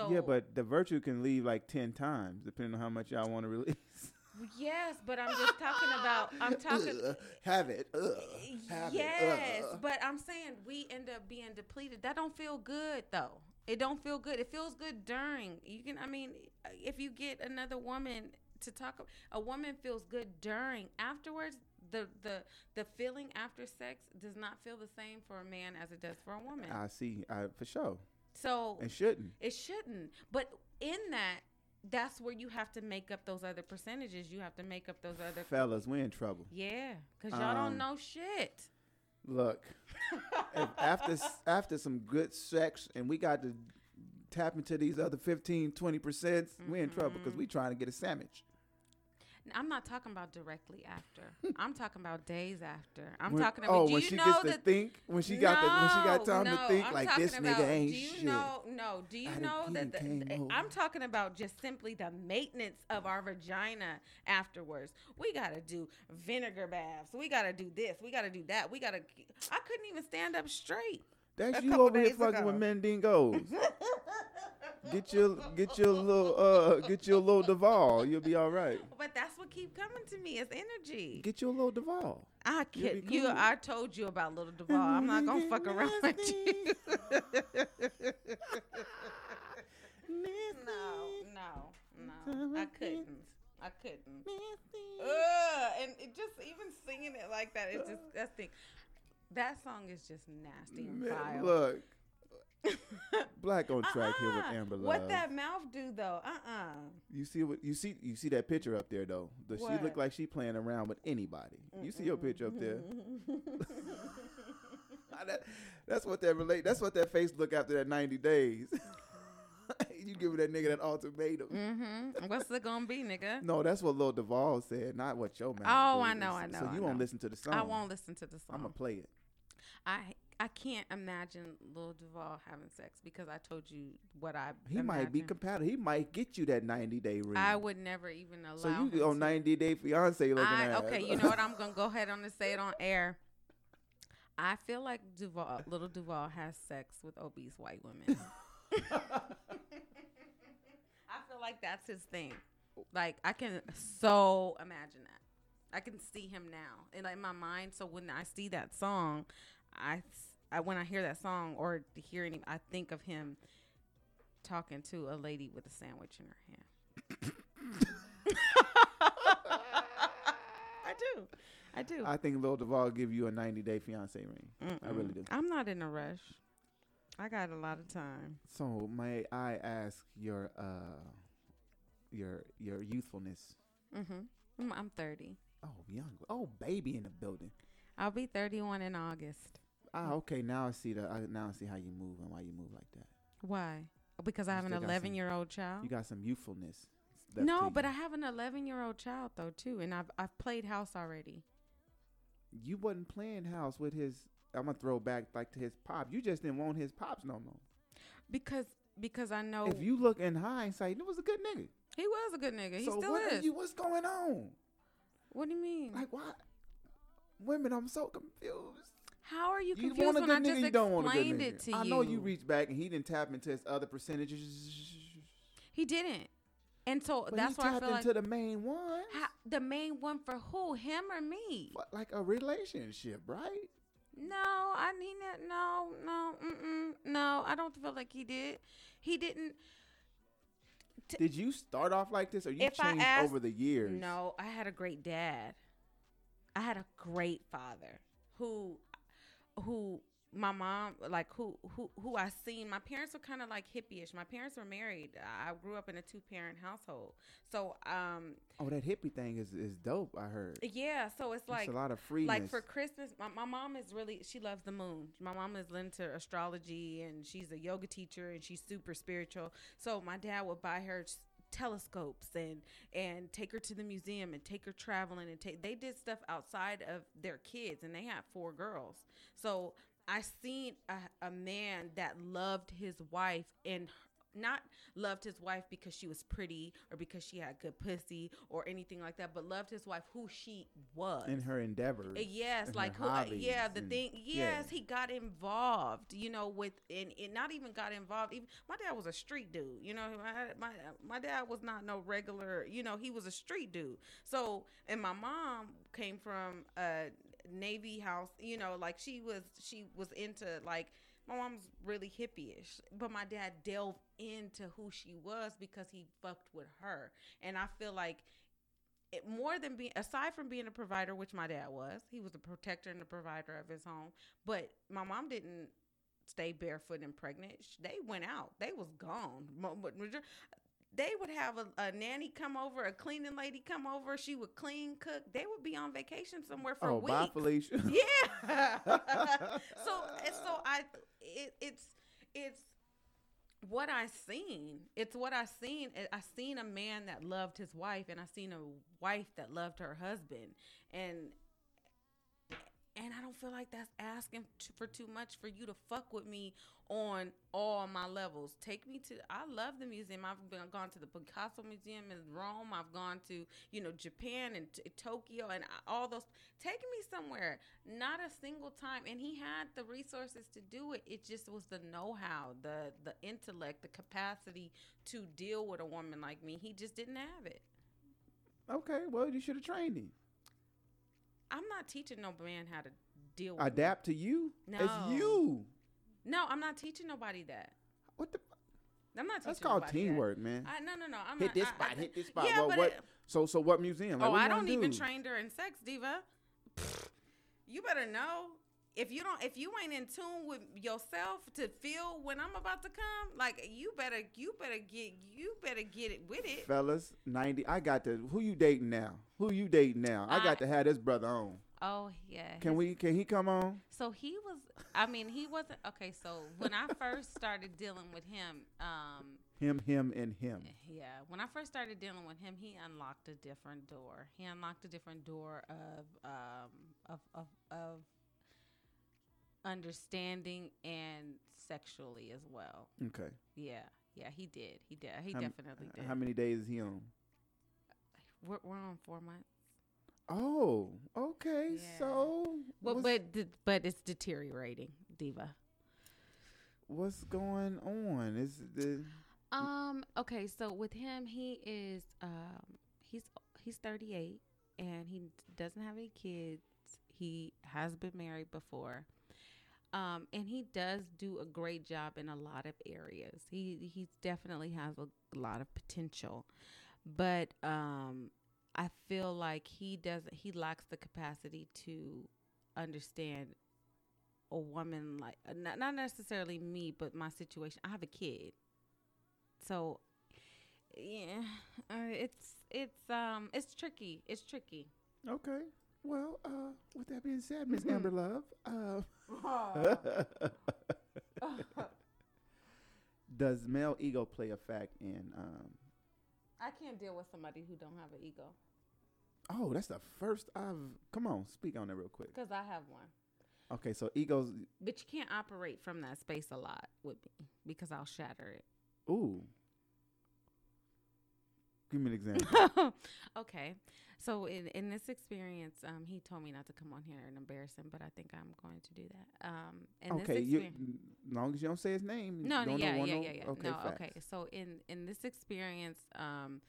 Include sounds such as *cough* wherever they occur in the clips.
So yeah, but the virtue can leave like ten times depending on how much y'all want to release. yes, but I'm just talking about. I'm talking. Ugh, *laughs* have it. Ugh, have uh. yes, it. Ugh. but I'm saying we end up being depleted. That don't feel good though. It don't feel good. It feels good during. You can. I mean, if you get another woman to talk, a woman feels good during. Afterwards, the the the feeling after sex does not feel the same for a man as it does for a woman. I see. I for sure. So It shouldn't. it shouldn't. But in that, that's where you have to make up those other percentages. You have to make up those other. Fellas, we in trouble. Yeah, because y'all Um, don't know shit. Look, *laughs* after after some good sex and we got to tap into these other 15, 20 percent, we in trouble because we trying to get a sandwich. I'm not talking about directly after. I'm talking about days after. I'm When- talking about. oh, do when you she know gets to think, when she got the, when she got time no, to think, I'm like this talking nigga about, ain't do you shit. know? No. Do you I know that? done The, I'm talking about just simply the maintenance of our vagina afterwards. We gotta do vinegar baths. We gotta do this. We gotta do that. We gotta. I couldn't even stand up straight. That's you over here fucking ago. with Mandingos. *laughs* get your get your little uh get your little Duval. You'll be all right. But that's what keep coming to me is energy. Get your little Duval. I can't. be You. I told you about Little Duval. I'm not gonna fuck around with you. *laughs* no, no, no. I couldn't. I couldn't. Ugh, and it just even singing it like that, it's disgusting. That song is just nasty and vile. look, *laughs* black on track here with Uh-uh. Amber Love. What that mouth do though? Uh uh You see what you see? You see that picture up there though. Does she look like she playing around with anybody? You see your picture up there. *laughs* *laughs* That- that's what that relate. That's what that face look after that ninety days. you give that nigga that ultimatum. Mm-hmm. What's it gonna be, nigga? No, that's what Lil Duval said, not what your man. Oh. I know, I So know, I you won't listen to the song. I won't listen to the song. I'm gonna play it. I I can't imagine Lil Duval having sex because I told you what I. He might be compatible. He might get you that ninety day ring. I would never even allow. So you on to. ninety day fiance looking I, at. okay, you know what? I'm gonna go ahead on and say it on air. I feel like Duval, little Duval, has sex with obese white women. *laughs* I feel like that's his thing. Like I can so imagine that. I can see him now, and like in my mind. So when I see that song, I, I- when I hear that song or hear any, I think of him talking to a lady with a sandwich in her hand. *laughs* I do. I do. I think Lil Duval give you a ninety day fiance ring. I really do. I'm not in a rush. I got a lot of time. So may I ask your uh your your youthfulness? Mm-hmm. I'm, I'm 30. Oh, young. Oh, baby in the building. I'll be 31 in August. Ah, okay. Now I see the. I, now I see how you move and why you move like that. Why? Because I have an still got some- 11 year old child. You got some youthfulness. No, but you. I have an 11 year old child though too, and I've I've played house already. you wasn't playing house with his. I'm gonna throw back like to his pop. You just didn't want his pops no more. Because because I know If you look in hindsight, it was a good nigga. he was a good nigga. He so still what is. you? What's going on? what do you mean? Like why? Women, I'm so confused. How are you You confused a when I just you don't want a good explained it to you? I know you reached back and he didn't tap into his other percentages. He didn't, and so But that's he why I tapped feel like into the main one. how, the main one for who? Him or me? What, like a relationship, right? No, I mean that. No, no, mm-mm, no. I don't feel like he did. He didn't. Did you start off like this, or you changed asked- over the years? No, I had a great dad. I had a great father who, who my mom like who who who I seen. My parents were kind of like hippie-ish. My parents were married. I grew up in a two-parent household. So um Oh, that hippie thing is is dope. I heard. yeah, so it's like it's a lot of freeness. like for Christmas, my, my mom is really she loves the moon. My mom is into astrology and she's a yoga teacher and she's super spiritual. So my dad would buy her telescopes and and take her to the museum and take her traveling and take they did stuff outside of their kids and they had four girls. So I seen a, a man that loved his wife and not loved his wife because she was pretty or because she had good pussy or anything like that, but loved his wife who she was. in her endeavors. Yes, like who? uh, yeah, the and- thing. yeah. Yes, he got involved. You know, with and it not even got involved. Even my dad was a street dude. You know, my my my dad was not no regular. You know, he was a street dude. So and my mom came from a navy house. You know, like she was she was into like. My mom's really hippie-ish, but my dad delved into who she was because he fucked with her, and I feel like it, more than being aside from being a provider, which my dad was, he was a protector and a provider of his home. But my mom didn't stay barefoot and pregnant. They went out. They was gone. Mo- mo- major- They would have a, a nanny come over, a cleaning lady come over. She would clean, cook. They would be on vacation somewhere for oh, weeks. bye, Felicia. *laughs* Yeah. *laughs* *laughs* so so I it, it's it's what I seen. It's what I seen. I I seen a man that loved his wife, and I seen a wife that loved her husband, and and I don't feel like that's asking t- for too much for you to fuck with me on all my levels. Take me to. I love the museum. I've been gone to the Picasso Museum in Rome. I've gone to you know Japan and t- Tokyo and all those. Take me somewhere. Not a single time. And he had the resources to do it. It just was the know-how, the the intellect, the capacity to deal with a woman like me. He just didn't have it. okay, well, you should have trained him. I'm not teaching no man how to deal with me. Adapt to you. No. It's you. No, I'm not teaching nobody that. What the? I'm not teaching. That's called nobody that. teamwork, man. I, no, no, no. I'm hit not, this I- spot. I- hit this spot. Yeah, well, but what? it- so, so what museum? Like, oh, what I don't even do? her in sex, diva. *laughs* You better know if you don't. If you ain't in tune with yourself to feel when I'm about to come, like you better, you better get, you better get it with it. Fellas, ninety. I got to. Who you dating now? Who you dating now? I, I- got to have this brother on. Oh yeah. Can we? Can he come on? So he was. I mean, he wasn't okay. So when I first started dealing with him, um, Him, him, and him. Yeah, when I first started dealing with him, he unlocked a different door. He unlocked a different door of um of of, of understanding and sexually as well. Okay. Yeah, yeah, he did. He did. He How definitely did. How many days is he on? We're, we're on four months. Oh, okay. Yeah. So, But but d- but it's deteriorating, diva. what's going on? Is the Um. Okay. So with him, he is um he's he's 38 and he doesn't have any kids. He has been married before. Um, and he does do a great job in a lot of areas. He he definitely has a lot of potential, but um, I feel like he doesn't. He lacks the capacity to understand a woman like uh, not not necessarily me, but my situation. I have a kid, so yeah, uh, it's it's um it's tricky. It's tricky. okay? Well, uh, with that being said, Miss Mm-hmm. Amber Love, uh, *laughs* does male ego play a fact in? Um, I can't deal with somebody who don't have an ego oh, that's the first I've. Come on, speak on that real quick. because I have one. Okay, so egos. But you can't operate from that space a lot with me because I'll shatter it. Ooh. Give me an example. *laughs* okay. So in, in this experience, um, he told me not to come on here and embarrass him, but I think I'm going to do that. Um, in okay, this you. long as you don't say his name. no, no, yeah, yeah, yeah, yeah. Okay, no, okay. So in in this experience, um,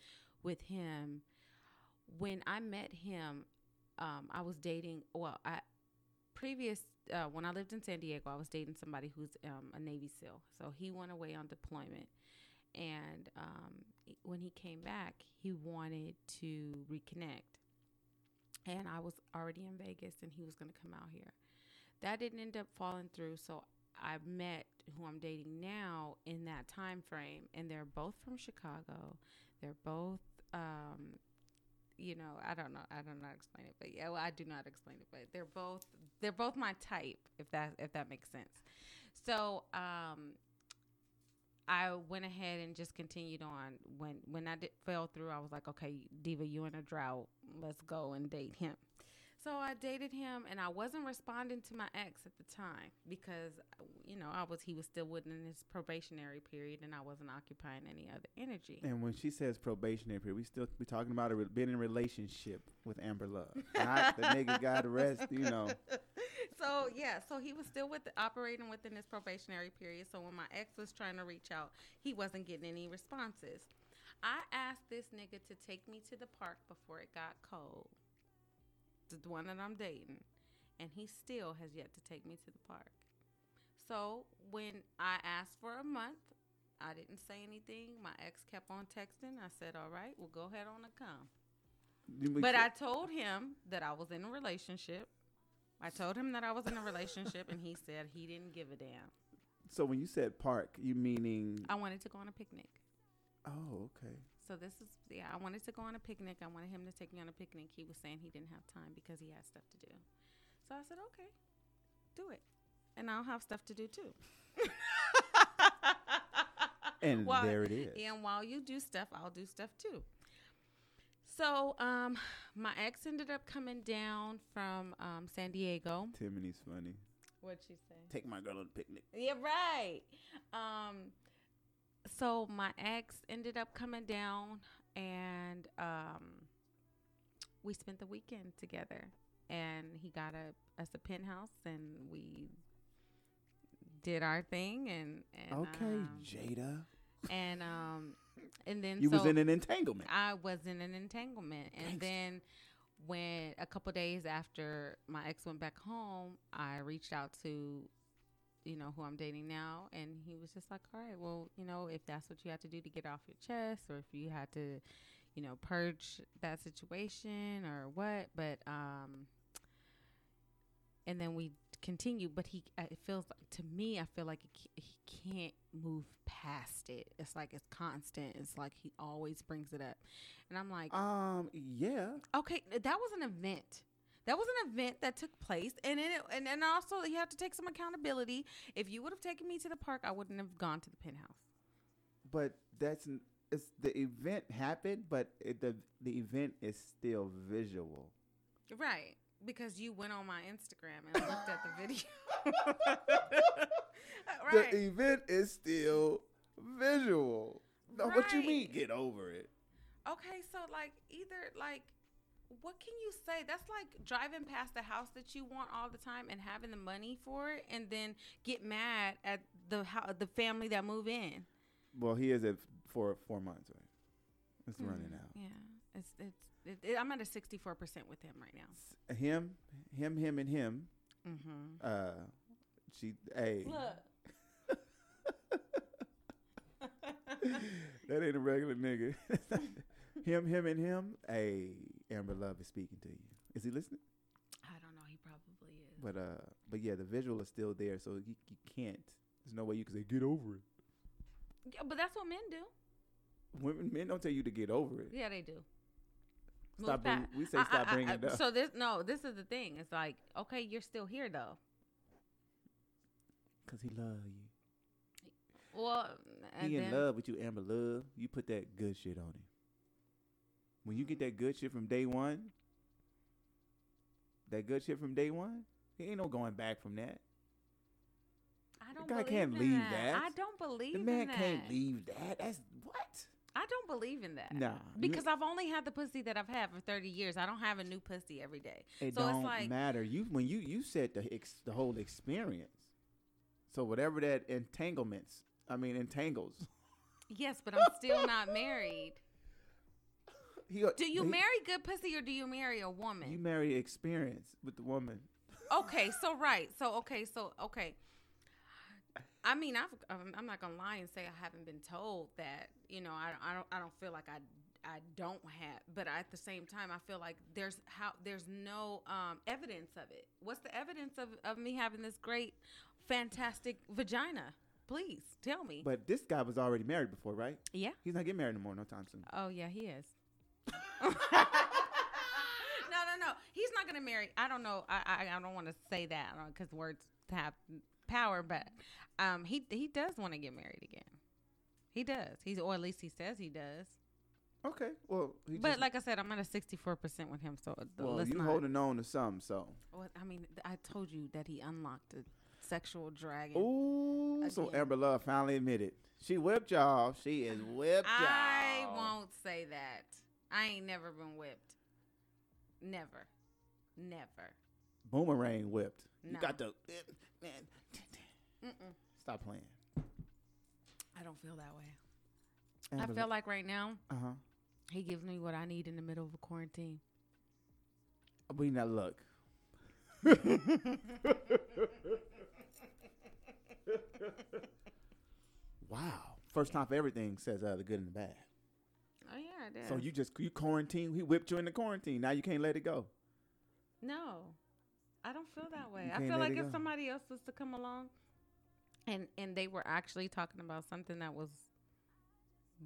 with him, when I met him, um, I was dating. Well, I previous uh, when I lived in San Diego, I was dating somebody who's um, a Navy SEAL. So he went away on deployment, and um, when he came back, he wanted to reconnect. And I was already in Vegas, and he was going to come out here. That didn't end up falling through. So I met who I'm dating now in that time frame, and they're both from Chicago. They're both, um, you know, I don't know, I don't know how to explain it, but yeah, well, I do not explain it, but they're both they're both my type, if that if that makes sense. So um, I went ahead and just continued on. When when I did, fell through, I was like, okay, Diva, you in a drought. Let's go and date him. So I dated him, and I wasn't responding to my ex at the time because, you know, I was he was still within his probationary period, and I wasn't occupying any other energy. And when she says probationary period, we still we talking about a re- being in a relationship with Amber Love, not the nigga got arrested. You know, *laughs* so yeah, so he was still with the, operating within his probationary period. So when my ex was trying to reach out, he wasn't getting any responses. I asked this nigga to take me to the park before it got cold. The one that I'm dating, and he still has yet to take me to the park. So when I asked for a month, I didn't say anything. My ex kept on texting. I said, "All right, we'll go ahead on and come." But I told him that I was in a relationship. I told him that I was in a relationship, and he said he didn't give a damn. so when you said park, you meaning? I wanted to go on a picnic. Oh, okay. So this is yeah. I wanted to go on a picnic. I wanted him to take me on a picnic. He was saying he didn't have time because he had stuff to do. So I said, okay, do it, and I'll have stuff to do too. *laughs* And Well, there it is. And while you do stuff, I'll do stuff too. So um, my ex ended up coming down from um, San Diego. Timony's funny. What'd she say? Take my girl on a picnic. Yeah, right. Um, so my ex ended up coming down, and um, we spent the weekend together. And he got a us a penthouse, and we did our thing. And, and Okay, um, Jada. and um, and then You so was in an entanglement. I was in an entanglement, and Gangsta. then when a couple days after my ex went back home, I reached out to, you know, who I'm dating now, and he was just like, "All right, well, you know, if that's what you had to do to get off your chest, or if you had to, you know, purge that situation or what," but um, and then we continue but he uh, it feels like to me i feel like he, can't move past it. It's like it's constant. It's like he always brings it up. And i'm like Um, yeah. okay that was an event. That was an event that took place and then it, and then also you have to take some accountability. If you would have taken me to the park i wouldn't have gone to the penthouse. But that's it's the event happened, but it, the the event is still visual. right because you went on my instagram and looked at the *laughs* video *laughs* right The event is still visual. No, what you mean? Get over it. Okay, so like either like what can you say? That's like driving past the house that you want all the time and having the money for it and then get mad at the how the family that move in. Well, he is at for four months, right? It's running Mm, out. Yeah. It's it's it, it, I'm at a 64% with him right now. Him, him, him, and him. Mhm. Uh, she, hey, Look. *laughs* that ain't a regular nigga. *laughs* him, him, and him. Hey, Amber Love is speaking to you. Is he listening? I don't know, he probably is. But uh, but yeah, the visual is still there, so you, you can't. There's no way you can say get over it. Yeah, but that's what men do. Women, men don't tell you to get over it. Yeah, they do. Move Stop. Bring, we say I- stop I- I- bringing it up. So this no, this is the thing. It's like, okay, you're still here though. Cause he love you. Well, and he in then, love with you, Amber Love. You put that good shit on him. When you get that good shit from day one, that good shit from day one, he ain't no going back from that. I don't The guy believe can't in leave that. that. I don't believe The man in that. can't leave that. That's what? I don't believe in that. Nah. Because I've only had the pussy that I've had for 30 years. I don't have a new pussy every day. it so it's don't like- matter. You when you you said the ex, the whole experience. So whatever that entanglements, I mean entangles. Yes, but I'm still not married. *laughs* He, Do you he- marry good pussy or do you marry a woman? You marry experience with the woman. okay, so right. So okay, so okay. I mean, I've, I'm I'm not gonna lie and say I haven't been told that. You know, I, I don't I don't feel like I I don't have, but at the same time, I feel like there's how there's no um, evidence of it. What's the evidence of of me having this great, fantastic vagina? Please tell me. But this guy was already married before, right? yeah. He's not getting married no more no time soon. Oh yeah, he is. *laughs* no, no, no. He's not gonna marry. I don't know. I I, I don't want to say that because words have power, but um, he he does want to get married again. He does. He's or at least he says he does. Okay. Well, he But just, like I said, I'm at a 64 percent with him. So uh, well, you not. holding on to some. so. Well, I mean, I told you that he unlocked the sexual dragon. Ooh, so Again. Amber Love finally admitted she whipped y'all. She is whipped y'all. I won't say that. I ain't never been whipped. Never. Never. Boomerang whipped. You got the man. Mm-mm. Stop playing. I don't feel that way. I feel like right now Uh huh. he gives me what I need in the middle of a quarantine. I We not look. wow. First time for everything says uh, the good and the bad. Oh yeah. So you just you quarantine. He whipped you in the quarantine. Now you can't let it go. No, I don't feel that way. I feel like if go. somebody else was to come along, and and they were actually talking about something that was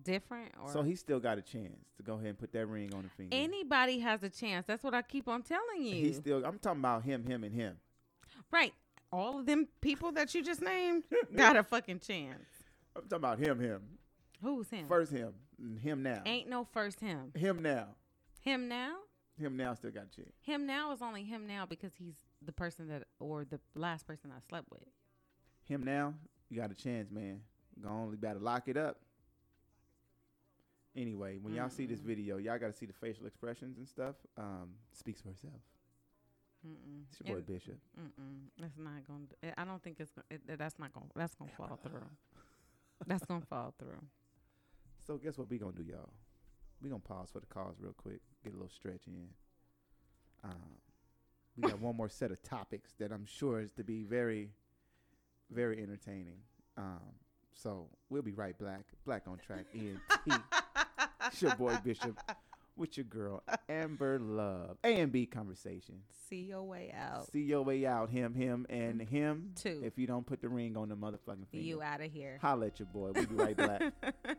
different, or So he still got a chance to go ahead and put that ring on the finger. anybody has a chance. That's what I keep on telling you. He still. I'm talking about him, him, and him. right. All of them people that you just named *laughs* got a fucking chance. I'm talking about him, him. Who's him? First him, him now. Ain't no first him. Him now. Him now. Him now still got a chance. Him now is only him now because he's the person that or the last person I slept with. Him now, you got a chance, man. Go only better lock it up. Anyway, when y'all see this video, y'all got to see the facial expressions and stuff. Um, speaks for itself. Mm-mm. It's your boy It- Bishop. Mm-mm. That's not going. to I don't think it's. Gonna, it, that's not going. to That's going to fall through. That's going to fall through. *laughs* So guess what we gonna do, y'all? We gonna pause for the calls real quick, get a little stretch in. Um, we got one more set of topics that I'm sure is to be very, very entertaining. Um, so we'll be right back. Black on track. *laughs* ENT. it's your boy Bishop with your girl Amber Love. A and B conversation. See your way out. See your way out. Him, him, and him. Too. If you don't put the ring on the motherfucking finger, You out of here. holla at your boy. We'll be right back. *laughs*